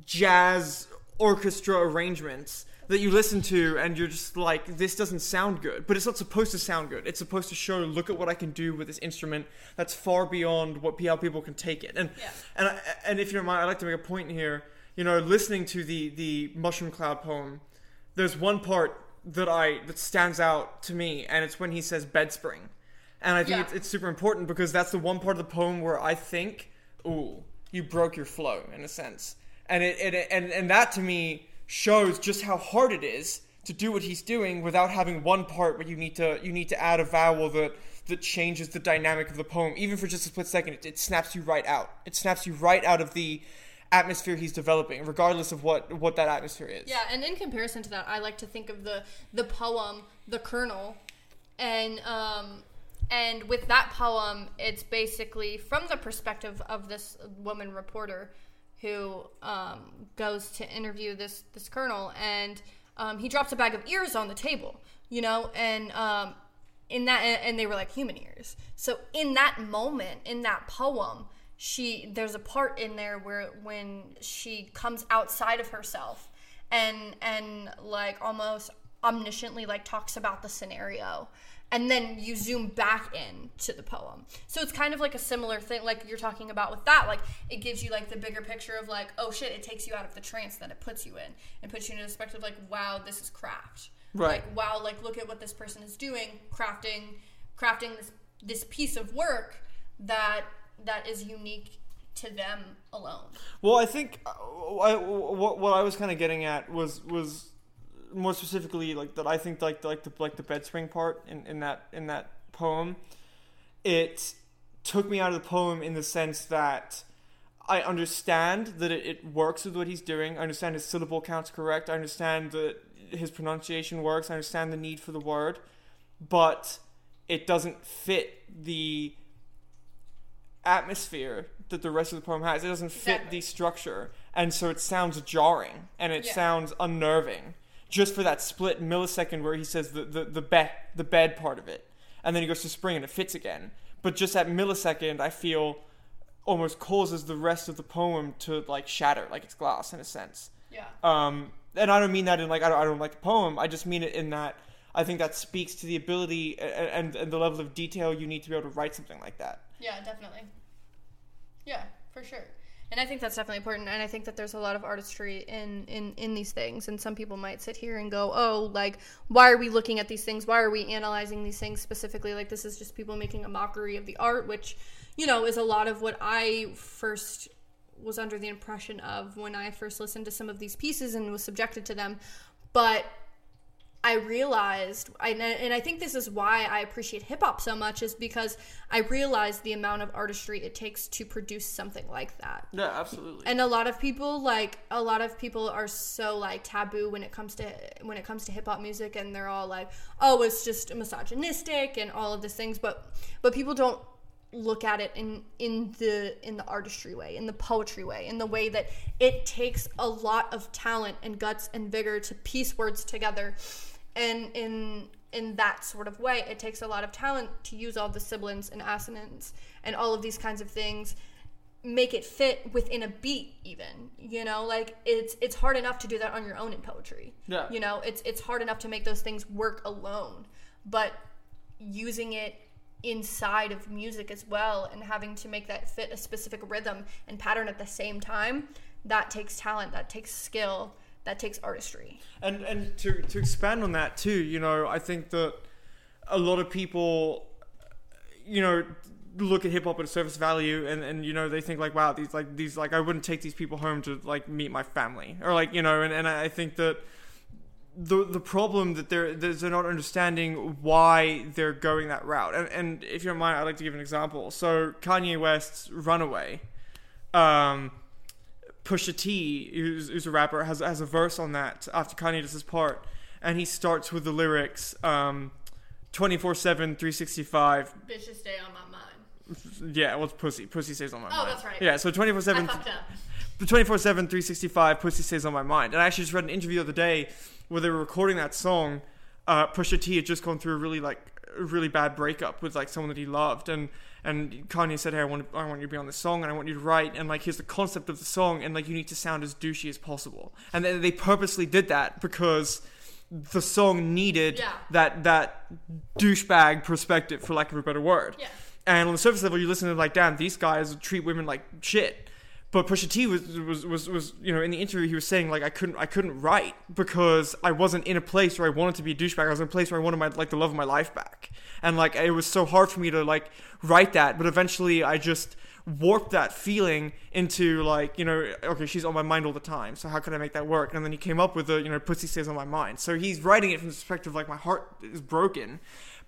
jazz orchestra arrangements that you listen to, and you're just like, this doesn't sound good. But it's not supposed to sound good. It's supposed to show, look at what I can do with this instrument that's far beyond what how people can take it. And
Yeah.
and I, and if you don't mind, I'd like to make a point here. You know, listening to the the mushroom cloud poem there's one part that I that stands out to me, and it's when he says bed spring, and I think
Yeah.
it's, it's super important because that's the one part of the poem where I think, ooh, you broke your flow in a sense, and it, it and and that to me shows just how hard it is to do what he's doing without having one part where you need to you need to add a vowel that that changes the dynamic of the poem, even for just a split second. It, it snaps you right out. It snaps you right out of the atmosphere he's developing, regardless of what what that atmosphere is.
Yeah, and in comparison to that, I like to think of the the poem, the Colonel, and um, and with that poem, it's basically from the perspective of this woman reporter who um, goes to interview this this colonel, and um, he drops a bag of ears on the table, you know, and um, in that and they were like human ears. So in that moment, in that poem, she there's a part in there where when she comes outside of herself and and like almost omnisciently like talks about the scenario and then you zoom back in to the poem. So it's kind of like a similar thing like you're talking about with that like it gives you like the bigger picture of like oh shit it takes you out of the trance that it puts you in and puts you in a perspective like wow this is craft.
Right.
like wow like look at what this person is doing crafting crafting this this piece of work that that is unique to them alone.
Well, I think uh, I, what what I was kind of getting at was was more specifically like that. I think like like the like the bed spring part in, in that in that poem, it took me out of the poem in the sense that I understand that it, it works with what he's doing. I understand his syllable count's correct. I understand that his pronunciation works. I understand the need for the word, but it doesn't fit the atmosphere that the rest of the poem has. It doesn't fit
Exactly.
the structure, and so it sounds jarring and it
Yeah.
sounds unnerving. Just for that split millisecond where he says the the the bed the bed part of it, and then he goes to spring and it fits again. But just that millisecond, I feel almost causes the rest of the poem to like shatter, like it's glass in a sense.
yeah
Um, and I don't mean that in like I don't, I don't like the poem. I just mean it in that I think that speaks to the ability and, and, and the level of detail you need to be able to write something like that.
Yeah, definitely. Yeah, for sure. And I think that's definitely important. And I think that there's a lot of artistry in, in, in these things. And some people might sit here and go, oh, like, why are we looking at these things? Why are we analyzing these things specifically? Like, this is just people making a mockery of the art, which, you know, is a lot of what I first was under the impression of when I first listened to some of these pieces and was subjected to them. But I realized, and I think this is why I appreciate hip hop so much, is because I realized the amount of artistry it takes to produce something like that.
Yeah, absolutely.
And a lot of people, like a lot of people, are so like taboo when it comes to when it comes to hip hop music, and they're all like, "Oh, it's just misogynistic and all of these things," but but people don't look at it in in the in the artistry way in the poetry way in the way that it takes a lot of talent and guts and vigor to piece words together and in in that sort of way it takes a lot of talent to use all the sibilants and assonance and all of these kinds of things make it fit within a beat even you know? Like it's it's hard enough to do that on your own in poetry.
Yeah.
you know it's it's hard enough to make those things work alone. But using it inside of music as well and having to make that fit a specific rhythm and pattern at the same time that takes talent that takes skill that takes artistry
And and to to expand on that too, you know, I think that a lot of people, you know, look at hip hop at surface value, and and you know they think like, wow, these like these like I wouldn't take these people home to like meet my family, or like you know, and and I think that. The, the problem that they're they're not understanding why they're going that route and and if you don't mind I'd like to give an example so Kanye West's Runaway um, Pusha T, who's, who's a rapper, has has a verse on that after Kanye does his part, and he starts with the lyrics, um, 24/7, 365.
bitches stay on my mind
Yeah, well, it's pussy. Pussy stays on my
Oh,
mind.
Oh, that's right.
Yeah, so 24/7,
up
24/7, 365. Pussy stays on my mind. And I actually just read an interview the other day where they were recording that song. Uh, Pusha T had just gone through a really like really bad breakup with like someone that he loved, and and Kanye said, "Hey, I want I want you to be on this song, and I want you to write, and like here's the concept of the song, and like you need to sound as douchey as possible." And they, they purposely did that because the song needed
Yeah.
that that douchebag perspective, for lack of a better word.
Yeah.
And on the surface level, you listen to like, damn, these guys treat women like shit. But Pusha T was, was was was you know in the interview he was saying like I couldn't I couldn't write because I wasn't in a place where I wanted to be a douchebag. I was in a place where I wanted my like the love of my life back, and like it was so hard for me to like write that. But eventually I just warped that feeling into like you know okay she's on my mind all the time so how can i make that work and then he came up with the you know pussy stays on my mind so he's writing it from the perspective like my heart is broken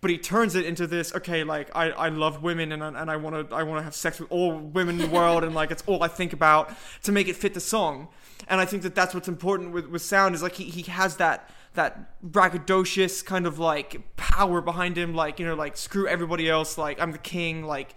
but he turns it into this okay like i, I love women and, I- and i want to i want to have sex with all women in the world and like it's all i think about to make it fit the song. And i think that that's what's important with, with sound is like he, he has that that braggadocious kind of like power behind him like you know like screw everybody else like i'm the king like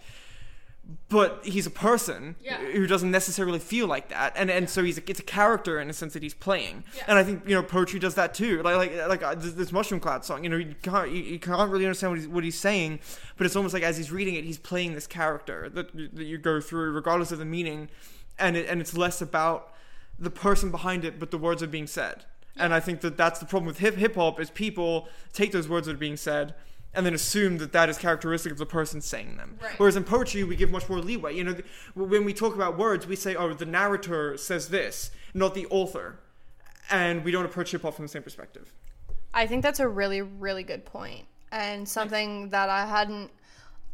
but he's a person
Yeah.
who doesn't necessarily feel like that, and and so he's a, it's a character in a sense that he's playing,
Yeah.
and I think you know poetry does that too. Like like like uh, this, this Mushroom Cloud song, you know, you can't you, you can't really understand what he's what he's saying, but it's almost like as he's reading it, he's playing this character that that you go through regardless of the meaning, and it, and it's less about the person behind it, but the words are being said. And I think that that's the problem with hip hip hop is people take those words that are being said and then assume that that is characteristic of the person saying them.
Right.
Whereas in poetry, we give much more leeway. You know, th- when we talk about words, we say, "Oh, the narrator says this, not the author," and we don't approach hip hop from the same perspective.
I think that's a really, really good point, and something that I hadn't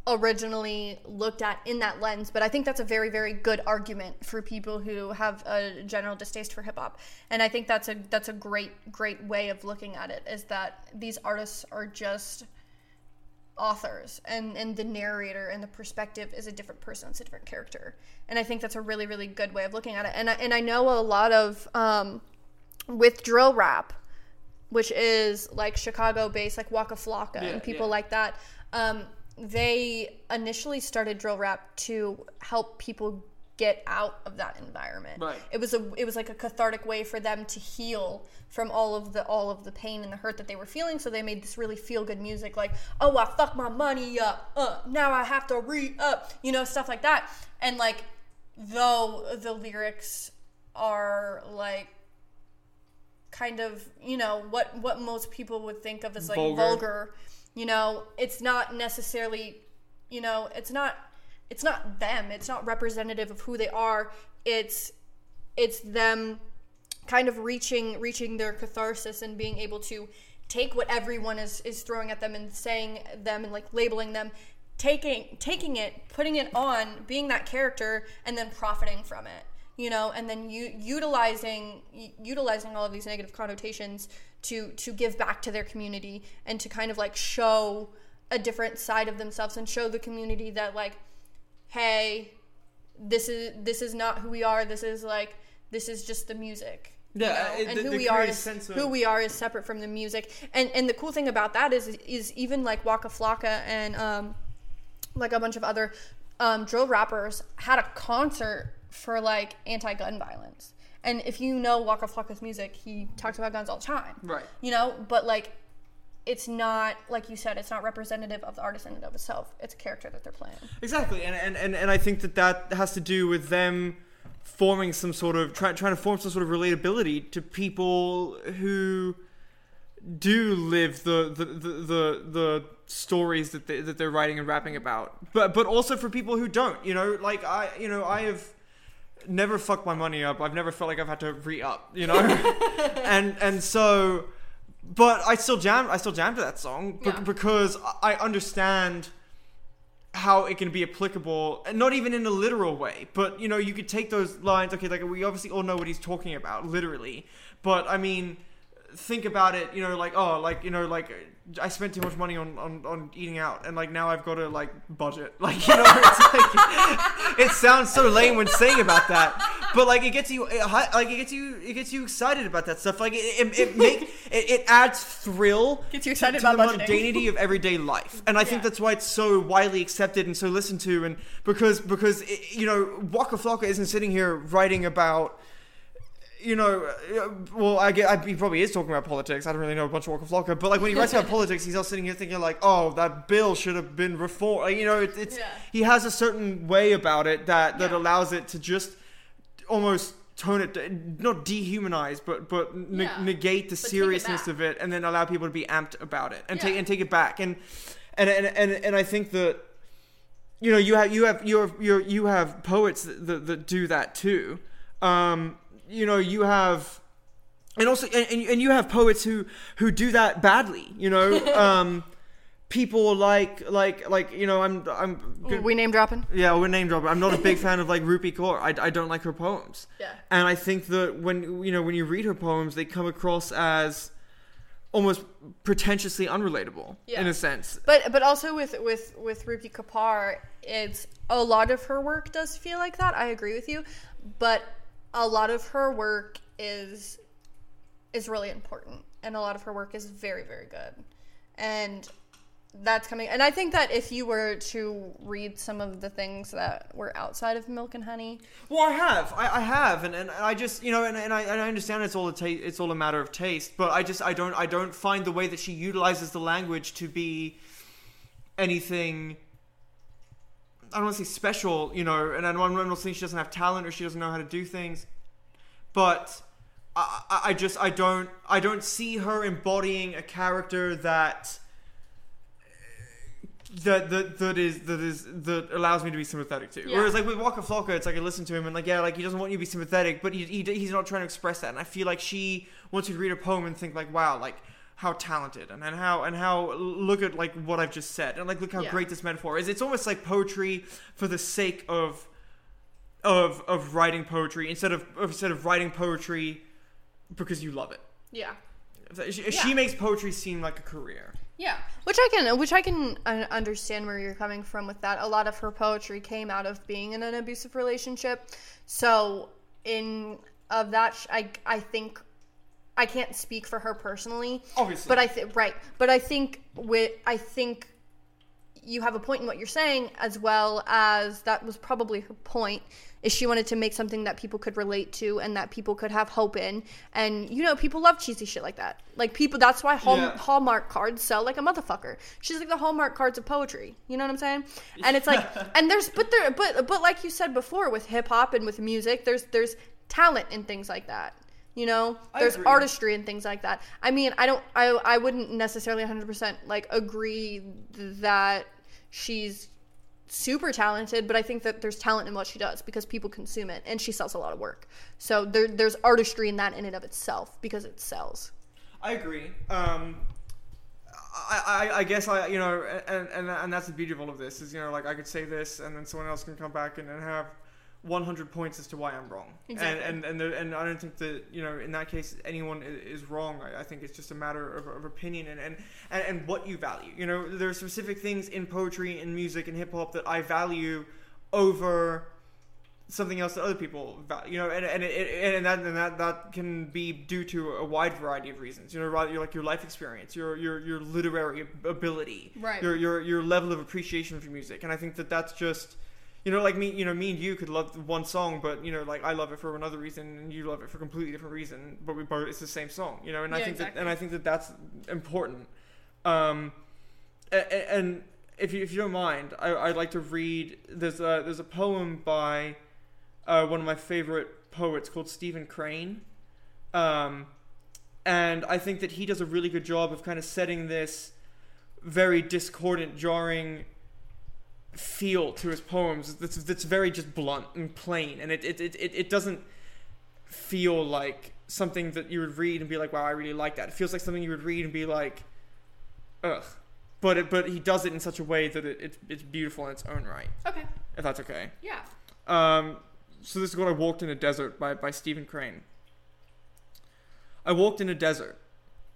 originally looked at in that lens. But I think that's a very, very good argument for people who have a general distaste for hip hop. And I think that's a that's a great, great way of looking at it. Is that these artists are just authors and and the narrator and the perspective is a different person it's a different character and i think that's a really really good way of looking at it and i, and I know a lot of um, with drill rap which is like chicago based like waka flocka and people
yeah.
like that um, they initially started drill rap to help people get out of that environment
Right.
it was a it was like a cathartic way for them to heal from all of the all of the pain and the hurt that they were feeling so they made this really feel good music like oh i fucked my money up uh now i have to re up you know stuff like that and like though the lyrics are like kind of you know what what most people would think of as like
Vulgar.
vulgar you know it's not necessarily you know it's not it's not them it's not representative of who they are. It's it's them kind of reaching reaching their catharsis and being able to take what everyone is is throwing at them and saying them and like labeling them taking taking it putting it on being that character and then profiting from it you know? And then you utilizing utilizing all of these negative connotations to to give back to their community and to kind of like show a different side of themselves and show the community that like hey this is this is not who we are. This is like this is just the music. You
Yeah,
know?
it-
and
they-
who
they
we are is
sense
who we are is separate from the music. And and the cool thing about that is is even like Waka Flocka and um like a bunch of other um, drill rappers had a concert for like anti-gun violence. And if you know Waka Flocka's music he talks about guns all the time.
Right.
you know? But like it's not like you said it's not representative of the artist in and of itself it's a character that they're playing
Exactly, and and, and, and I think that that has to do with them forming some sort of try, trying to form some sort of relatability to people who do live the the the the, the stories that they, that they're writing and rapping about. But but also for people who don't, you know, like I you know I have never fucked my money up. I've never felt like I've had to re up, you know, and and so. But I still jam. I still jam to that song be-
Yeah.
because I understand how it can be applicable, and not even in a literal way, but you know, you could take those lines. Okay, like we obviously all know what he's talking about, literally. But I mean, think about it. You know, like oh, like you know, like I spent too much money on on, on eating out, and like now I've got to like budget. Like you know, it's like it sounds so lame when saying about that, but like it gets you it, like it gets you it gets you excited about that stuff. Like it it, it make it, it adds thrill.
Gets you excited
to, to
about
the
budgeting.
mundanity of everyday life, and I think that's why it's so widely accepted and so listened to, and because because you know Waka Flocka isn't sitting here writing about you know, uh, well, I get, I, he probably is talking about politics. I don't really know a bunch of Waka Flocka, but like when he writes about politics, he's all sitting here thinking like, oh, that bill should have been reformed. You know, it, it's
Yeah.
he has a certain way about it that that
Yeah.
allows it to just almost tone it, not dehumanize, but but ne-
Yeah.
negate the
But take it
seriousness of it, and then allow people to be amped about it and take and take it back. And and and and, and I think that you know you have you have you have you you have poets that, that, that do that too um you know you have and also and, and you have poets who who do that badly you know um people like like like you know i'm i'm good-
we name dropping.
yeah, we're name dropping. I'm not a big fan of like Rupi Kaur. I, I don't like her poems.
Yeah.
And I think that when you know when you read her poems, they come across as almost pretentiously unrelatable
Yeah.
in a sense.
But but also with with with Rupi Kapoor, it's a lot of her work does feel like that. I agree with you, but a lot of her work is is really important, and a lot of her work is very very good, and that's coming. And I think that if you were to read some of the things that were outside of Milk and Honey,
Well, I have, I, I have, and, and I just you know, and, and I and I understand it's all a ta- it's all a matter of taste, but I just I don't I don't find the way that she utilizes the language to be anything. I don't want to say special, you know, and I don't, I'm not saying she doesn't have talent or she doesn't know how to do things, but I, I, I just I don't I don't see her embodying a character that that that that is that is that allows me to be sympathetic to.
Yeah.
Whereas like with Waka Flocka, it's like I listen to him and like yeah, like he doesn't want you to be sympathetic, but he, he he's not trying to express that. And I feel like she wants you to read a poem and think like wow, like how talented and, and how and how look at like what I've just said and like look how
Yeah.
great this metaphor is. It's almost like poetry for the sake of of of writing poetry instead of instead of writing poetry because you love it.
yeah,
She, she
Yeah.
makes poetry seem like a career.
Yeah, which I can, which I can understand where you're coming from with that. A lot of her poetry came out of being in an abusive relationship, so in of that, I I think I can't speak for her personally,
Obviously.
but I think right, but I think with I think you have a point in what you're saying as well as that was probably her point is she wanted to make something that people could relate to and that people could have hope in. And you know people love cheesy shit like that. Like people that's why Hall-
Yeah.
hallmark cards sell like a motherfucker. She's like the hallmark cards of poetry. You know what i'm saying? And it's like and there's but there but but like you said before with hip-hop and with music there's there's talent in things like that you know? There's artistry and things like that. I mean i don't i i wouldn't necessarily 100% like agree that she's super talented but i think that there's talent in what she does because people consume it and she sells a lot of work. So there, there's artistry in that in and of itself because it sells.
I agree. Um, I, I, I guess I, you know, and, and and that's the beauty of all of this is, you know, like I could say this, and then someone else can come back and, and have 100 points as to why I'm wrong.
Exactly.
And and and, there, and I don't think that you know, in that case, anyone is wrong. I, I think it's just a matter of, of opinion and, and and and what you value. You know, there are specific things in poetry, and music, and hip hop that I value over something else that other people value, you know, and and, it, it, and that and that that can be due to a wide variety of reasons. You know, rather your like your life experience, your your your literary ability,
Right.
Your your your level of appreciation for music, and I think that that's just. You know, like me, you know, me and you could love one song, but you know, like I love it for another reason, and you love it for a completely different reason. But we both, it's the same song, you know. And I think
exactly.
that, and I think that that's important. Um, a- a- and if you if you don't mind, I, I'd like to read. There's a there's a poem by uh, one of my favorite poets called Stephen Crane, um, and I think that he does a really good job of kind of setting this very discordant, jarring feel to his poems that's, that's very just blunt and plain and it, it, it, it doesn't feel like something that you would read and be like wow i really like that it feels like something you would read and be like ugh but it, but he does it in such a way that it, it, it's beautiful in its own right
Okay.
if that's okay
Yeah.
um, so this is what I walked in a desert by, by Stephen Crane. I walked in a desert,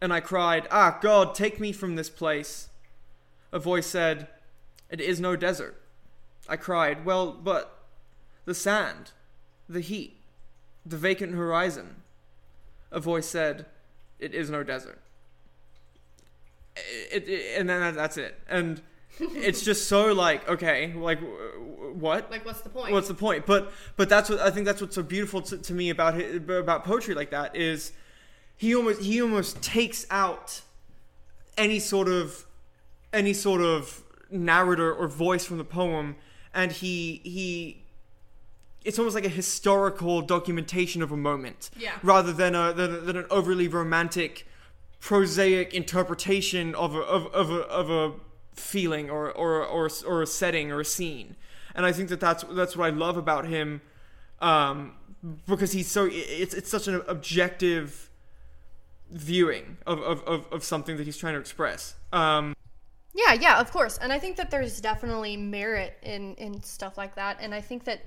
and I cried, Ah, God, take me from this place. A voice said, It is no desert. I cried, Well, but the sand, the heat, the vacant horizon. A voice said, It is no desert. It, it, and then that's it. And it's just so like, okay, like, what?
Like, what's the point?
What's the point? But but that's what I think that's what's so beautiful to, to me about hi- about poetry like that is he almost he almost takes out any sort of any sort of narrator or voice from the poem and he he it's almost like a historical documentation of a moment
Yeah.
rather than a than, than an overly romantic prosaic interpretation of a, of, of a, of a feeling or, or, or, or a setting or a scene. And I think that that's, that's what I love about him um, because he's so, it's, it's such an objective viewing of, of, of, of something that he's trying to express. Um,
Yeah, yeah, of course. And I think that there's definitely merit in in stuff like that. And I think that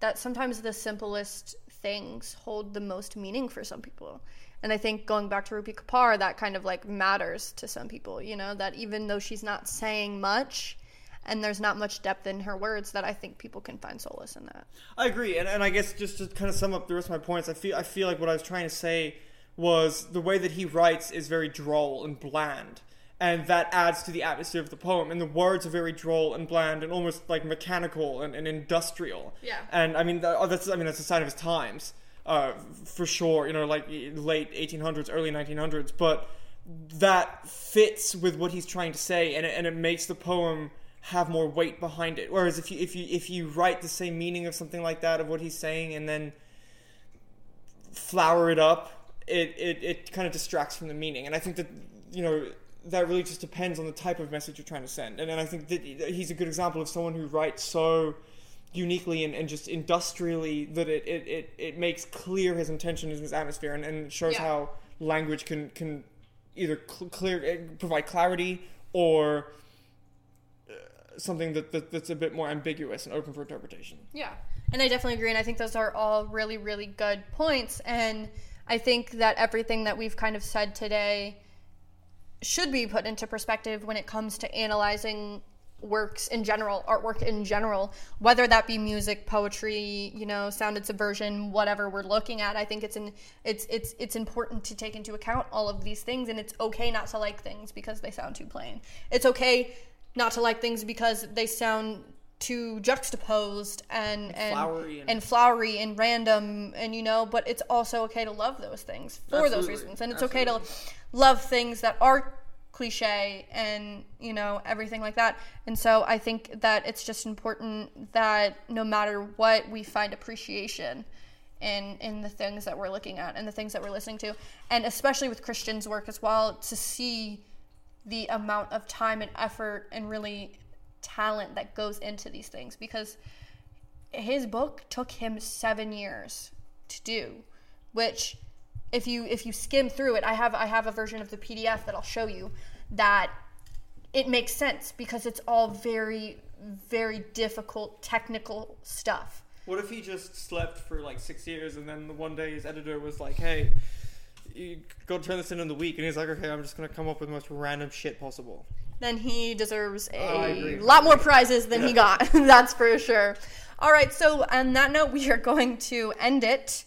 that sometimes the simplest things hold the most meaning for some people. And I think going back to Rupi Kapoor, that kind of like matters to some people, you know, that even though she's not saying much and there's not much depth in her words, that I think people can find solace in that.
I agree, and, and I guess just to kind of sum up the rest of my points, I feel I feel like what I was trying to say was the way that he writes is very droll and bland, and that adds to the atmosphere of the poem. And the words are very droll and bland and almost like mechanical and, and industrial.
Yeah.
And I mean oh, that's I mean that's a sign of his times, uh, for sure. You know, like late 1800s, early 1900s, but that fits with what he's trying to say, and it, and it makes the poem have more weight behind it. Whereas if you if you if you write the same meaning of something like that of what he's saying and then flower it up, it it, it kind of distracts from the meaning. And I think that you know that really just depends on the type of message you're trying to send. And then I think that he's a good example of someone who writes so uniquely and, and just industrially that it, it, it, it makes clear his intention and his atmosphere and, and shows
Yeah.
how language can can either cl- clear eh, provide clarity or uh, something that, that that's a bit more ambiguous and open for interpretation.
Yeah. And I definitely agree. And I think those are all really, really good points. And I think that everything that we've kind of said today should be put into perspective when it comes to analyzing works in general, artwork in general, whether that be music, poetry, you know, sound and subversion, whatever we're looking at. I think it's in it's it's it's important to take into account all of these things and it's okay not to like things because they sound too plain. It's okay not to like things because they sound too juxtaposed and and
flowery and-
and flowery and random and you know but it's also okay to love those things for those reasons. And it's okay to love things that are cliche and you know everything like that. And so i think that it's just important that no matter what we find appreciation in in the things that we're looking at and the things that we're listening to. And especially with christian's work as well to see the amount of time and effort and really talent that goes into these things because his book took him seven years to do which if you if you skim through it i have i have a version of the pdf that i'll show you that it makes sense because it's all very very difficult technical stuff
What if he just slept for like six years and then one day his editor was like, "Hey, you go turn this in in the week," and he's like, "Okay, I'm just gonna come up with the most random shit possible."
Then he deserves a
agree.
lot more prizes than he got. That's for sure. All right, so on that note, we are going to end it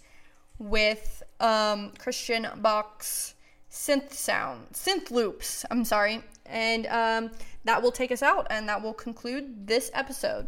with um, Christian Bök's synth sound, synth loops. I'm sorry, and um, that will take us out, and that will conclude this episode.